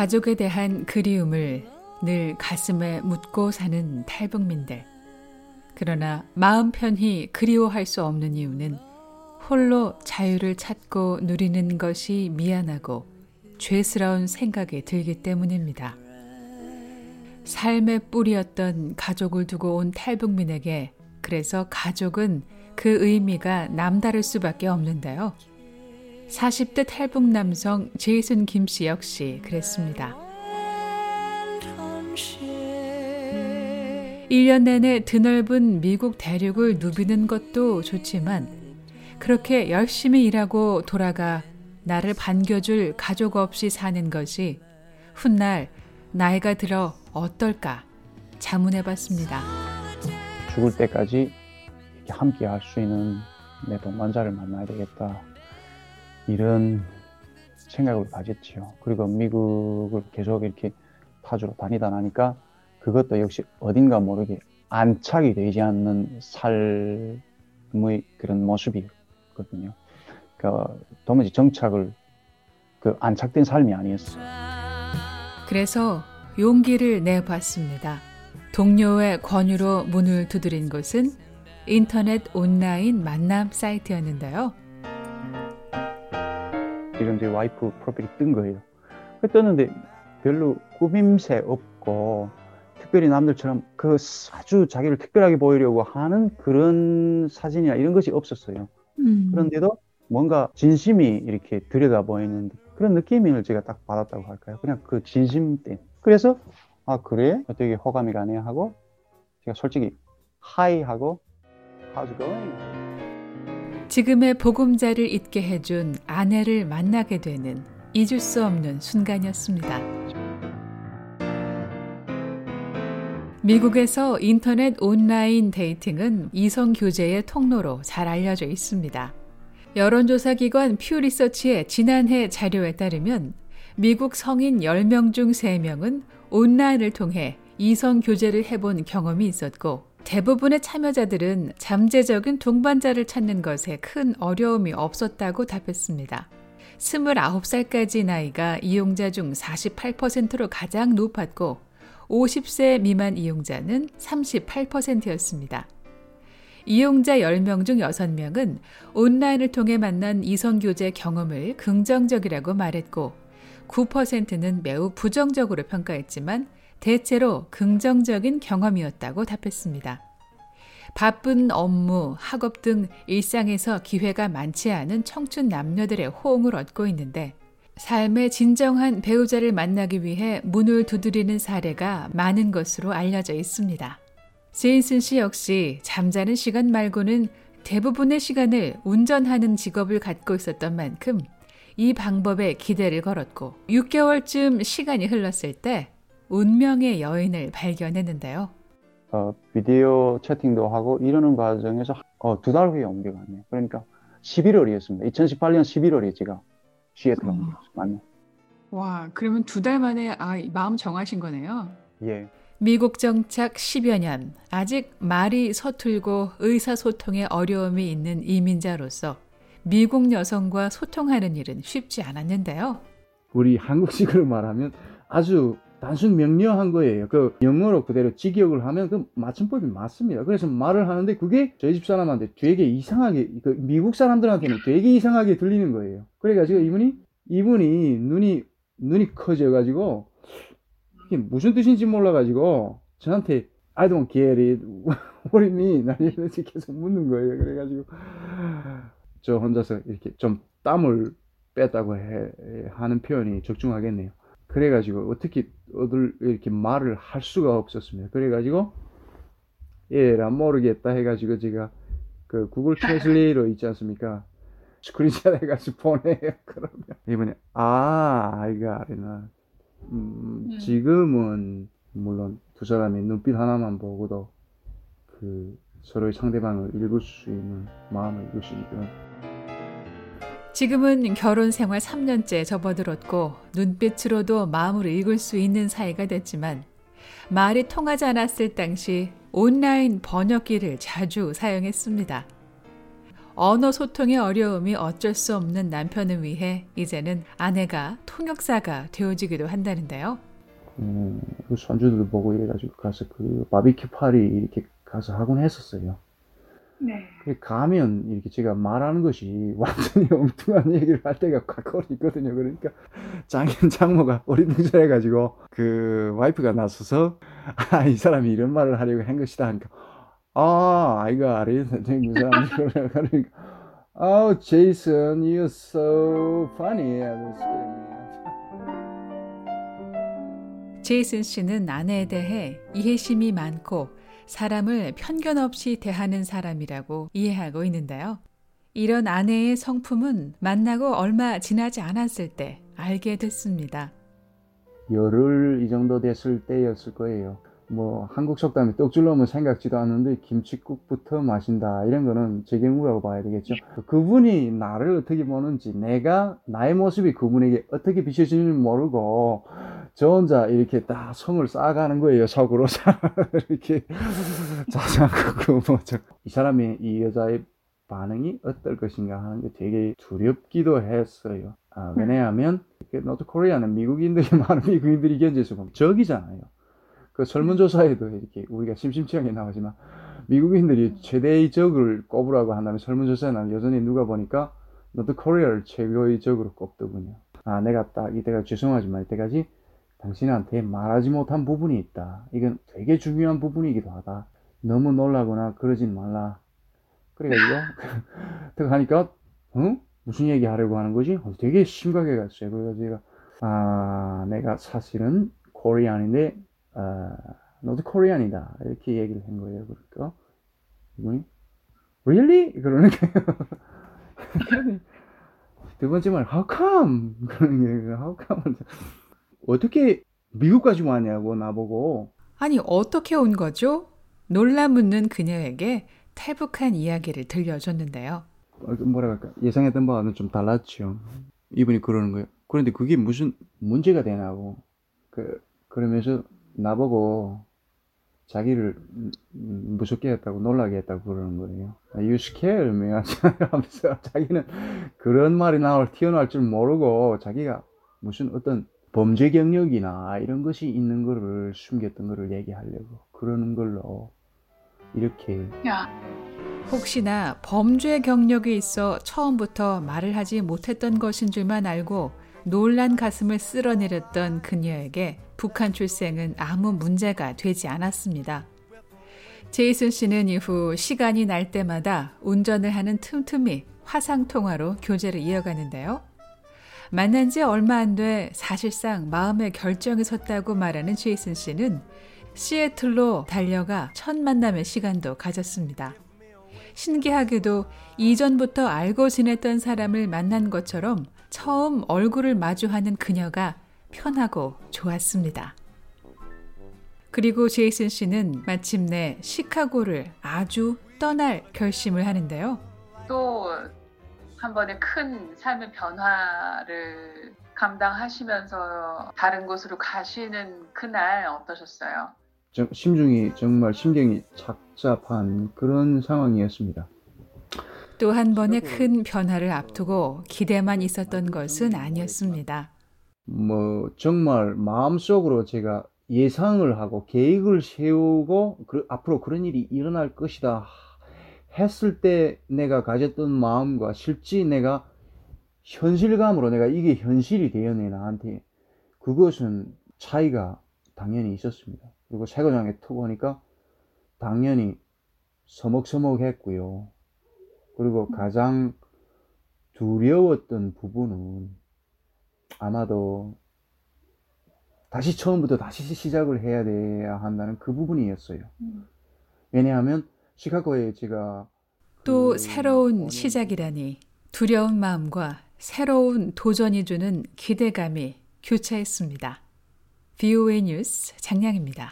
가족에 대한 그리움을 늘 가슴에 묻고 사는 탈북민들. 그러나 마음 편히 그리워할 수 없는 이유는 홀로 자유를 찾고 누리는 것이 미안하고 죄스러운 생각이 들기 때문입니다. 삶의 뿌리였던 가족을 두고 온 탈북민에게 그래서 가족은 그 의미가 남다를 수밖에 없는데요. 40대 탈북 남성 제이슨 김 씨 역시 그랬습니다. 1년 내내 드넓은 미국 대륙을 누비는 것도 좋지만 그렇게 열심히 일하고 돌아가 나를 반겨줄 가족 없이 사는 것이 훗날 나이가 들어 어떨까 자문해 봤습니다. 죽을 때까지 함께 할 수 있는 내 동반자를 만나야 되겠다. 이런 생각을 가졌지요. 그리고 미국을 계속 이렇게 타주로 다니다 나니까 그것도 역시 어딘가 모르게 안착이 되지 않는 삶의 그런 모습이거든요. 그 도무지 정착을 그 안착된 삶이 아니었어요. 그래서 용기를 내봤습니다. 동료의 권유로 문을 두드린 곳은 인터넷 온라인 만남 사이트였는데요. 이런 제 와이프 프로필이 뜬 거예요. 떴는데 별로 꾸밈새 없고 특별히 남들처럼 그 아주 자기를 특별하게 보이려고 하는 그런 사진이나 이런 것이 없었어요. 음. 그런데도 뭔가 진심이 이렇게 들여다 보이는 그런 느낌을 제가 딱 받았다고 할까요? 그냥 그 진심 때. 그래서 아 그래? 되게 호감이 가네 하고 제가 솔직히 hi 하고 how's it going? 지금의 보금자리를 있게 해준 아내를 만나게 되는 잊을 수 없는 순간이었습니다. 미국에서 인터넷 온라인 dating은 이성 교제의 통로로 잘 알려져 있습니다. 여론조사 기관 퓨 리서치의 지난해 자료에 따르면 미국 성인 10명 중 3명은 온라인을 통해 이성 교제를 해본 경험이 있었고 대부분의 참여자들은 잠재적인 동반자를 찾는 것에 큰 어려움이 없었다고 답했습니다. 29살까지 나이가 이용자 중 48%로 가장 높았고 50세 미만 이용자는 38%였습니다. 이용자 10명 중 6명은 온라인을 통해 만난 이성교제 경험을 긍정적이라고 말했고 9%는 매우 부정적으로 평가했지만 대체로 긍정적인 경험이었다고 답했습니다. 바쁜 업무, 학업 등 일상에서 기회가 많지 않은 청춘 남녀들의 호응을 얻고 있는데 삶의 진정한 배우자를 만나기 위해 문을 두드리는 사례가 많은 것으로 알려져 있습니다. 제인슨 씨 역시 잠자는 시간 말고는 대부분의 시간을 운전하는 직업을 갖고 있었던 만큼 이 방법에 기대를 걸었고 6개월쯤 시간이 흘렀을 때 운명의 여인을 발견했는데요. 어, 비디오 채팅도 하고 이러는 과정에서 어, 두 달 후에 옮겨갔네요. 그러니까 11월이었습니다. 2018년 11월에 제가 시애틀 옮겨갔어요. 와, 그러면 두 달 만에 아, 마음 정하신 거네요. 예. 미국 정착 10여 년, 아직 말이 서툴고 의사소통에 어려움이 있는 이민자로서 미국 여성과 소통하는 일은 쉽지 않았는데요. 우리 한국식으로 말하면 아주 단순 명료한 거예요. 그 영어로 그대로 직역을 하면 그 맞춤법이 맞습니다. 그래서 말을 하는데 그게 저희 집 사람한테 되게 이상하게 그 미국 사람들한테는 되게 이상하게 들리는 거예요. 그래가지고 이분이 이분이 눈이 눈이 커져가지고 이게 무슨 뜻인지 몰라가지고 저한테 I don't get it. What do you? 이렇게 계속 묻는 거예요. 그래가지고 저 혼자서 이렇게 좀 땀을 뺐다고 해, 하는 표현이 적중하겠네요. 그래가지고 어떻게 얻을 이렇게 말을 할 수가 없었습니다. 그래가지고 예라 모르겠다 해가지고 제가 그 구글 트랜슬레이터 있지 않습니까? 스크린샷 해가지고 보내요. 그러면 이번에 아 아이가 아리나 음, 음, 지금은 물론 두 사람이 눈빛 하나만 보고도 그 서로의 상대방을 읽을 수 있는 마음을 읽을 수 있는 지금은 결혼 생활 3년째 접어들었고 눈빛으로도 마음을 읽을 수 있는 사이가 됐지만 말이 통하지 않았을 당시 온라인 번역기를 자주 사용했습니다. 언어 소통의 어려움이 어쩔 수 없는 남편을 위해 이제는 아내가 통역사가 되어지기도 한다는데요. 음, 그 손주들도 보고 이래가지고 가서 그 바비큐 파리 이렇게 가서 하곤 했었어요. 네. 가면 이렇게 제가 말하는 것이 완전히 엉뚱한 얘기를 할 때가 가끔 있거든요. 그러니까 장인 장모가 어리둥절해가지고 그 와이프가 나서서 아, 이 사람이 이런 말을 하려고 한 것이다 하니까 아, 아이가 알겠는데 그 사람이 그러니까 Oh, Jason, you're so funny. 제이슨 씨는 아내에 대해 이해심이 많고 사람을 편견 없이 대하는 사람이라고 이해하고 있는데요. 이런 아내의 성품은 만나고 얼마 지나지 않았을 때 알게 됐습니다. 열흘 이 정도 됐을 때였을 거예요. 뭐 한국 속담에 떡줄 넣으면 생각지도 않는데 김치국부터 마신다 이런 거는 제 경우라고 봐야 되겠죠. 그분이 나를 어떻게 보는지 내가 나의 모습이 그분에게 어떻게 비춰지는지 모르고 저 혼자 이렇게 딱 성을 쌓아가는 거예요 속으로 이렇게 자상하고 뭐이 사람이 이 여자의 반응이 어떨 것인가 하는 게 되게 두렵기도 했어요. 아, 왜냐하면 North Korea는 미국인들이 많은 미국인들이 견제해서 적이잖아요. 그 설문조사에도 이렇게 우리가 심심치 않게 나오지만 미국인들이 최대의 적을 꼽으라고 한다면 설문조사에는 여전히 누가 보니까 North Korea를 최고의 적으로 꼽더군요. 아 내가 딱 이때가 죄송하지만 이때까지 당신한테 말하지 못한 부분이 있다. 이건 되게 중요한 부분이기도 하다. 너무 놀라거나 그러진 말라. 그래가지고 딱 하니까 응? 무슨 얘기 하려고 하는 거지? 되게 심각해 갔어요. 그래서 제가 아 내가 사실은 코리안인데 아, 너도 코리안이다. 이렇게 얘기를 한 거예요. 그러니까 이분이 really? 그러는 거예요. 두 번째 말 how come? 그러는 거예요. how come? 어떻게 미국까지 왔냐고 나보고 아니 어떻게 온 거죠? 놀라 묻는 그녀에게 탈북한 이야기를 들려줬는데요. 어, 뭐라 할까 예상했던 바와는 좀 달랐죠. 이분이 그러는 거예요. 그런데 그게 무슨 문제가 되냐고 그 그러면서 나보고 자기를 무섭게 했다고 놀라게 했다고 그러는 거예요. You scare me 하면서 자기는 그런 말이 나올 튀어나올 줄 모르고 자기가 무슨 어떤 범죄 경력이나 이런 것이 있는 거를 숨겼던 거를 얘기하려고 그러는 걸로 이렇게 야. 혹시나 범죄 경력이 있어 처음부터 말을 하지 못했던 것인 줄만 알고 놀란 가슴을 쓸어내렸던 그녀에게 북한 출생은 아무 문제가 되지 않았습니다. 제이슨 씨는 이후 시간이 날 때마다 운전을 하는 틈틈이 화상통화로 교제를 이어가는데요. 만난 지 얼마 안 돼 사실상 마음의 결정이 섰다고 말하는 제이슨 씨는 시애틀로 달려가 첫 만남의 시간도 가졌습니다. 신기하게도 이전부터 알고 지냈던 사람을 만난 것처럼 처음 얼굴을 마주하는 그녀가 편하고 좋았습니다. 그리고 제이슨 씨는 마침내 시카고를 아주 떠날 결심을 하는데요. 또 한 번의 큰 삶의 변화를 감당하시면서 다른 곳으로 가시는 그날 어떠셨어요? 심중이 정말 심경이 착잡한 그런 상황이었습니다. 또 한 번의 큰 변화를 앞두고 기대만 있었던 것은 아니었습니다. 뭐 정말 마음속으로 제가 예상을 하고 계획을 세우고 그, 앞으로 그런 일이 일어날 것이다 했을 때 내가 가졌던 마음과 실제 내가 현실감으로 내가 이게 현실이 되었네 나한테 그것은 차이가 당연히 있었습니다. 그리고 세거장에 톡 오니까 당연히 서먹서먹했고요. 그리고 가장 두려웠던 부분은 아마도 다시 처음부터 다시 시작을 해야 돼야 한다는 그 부분이었어요. 음. 왜냐하면 시카고에 제가 또 그 새로운 시작이라니 두려운 마음과 새로운 도전이 주는 기대감이 교차했습니다. VOA 뉴스 장량입니다.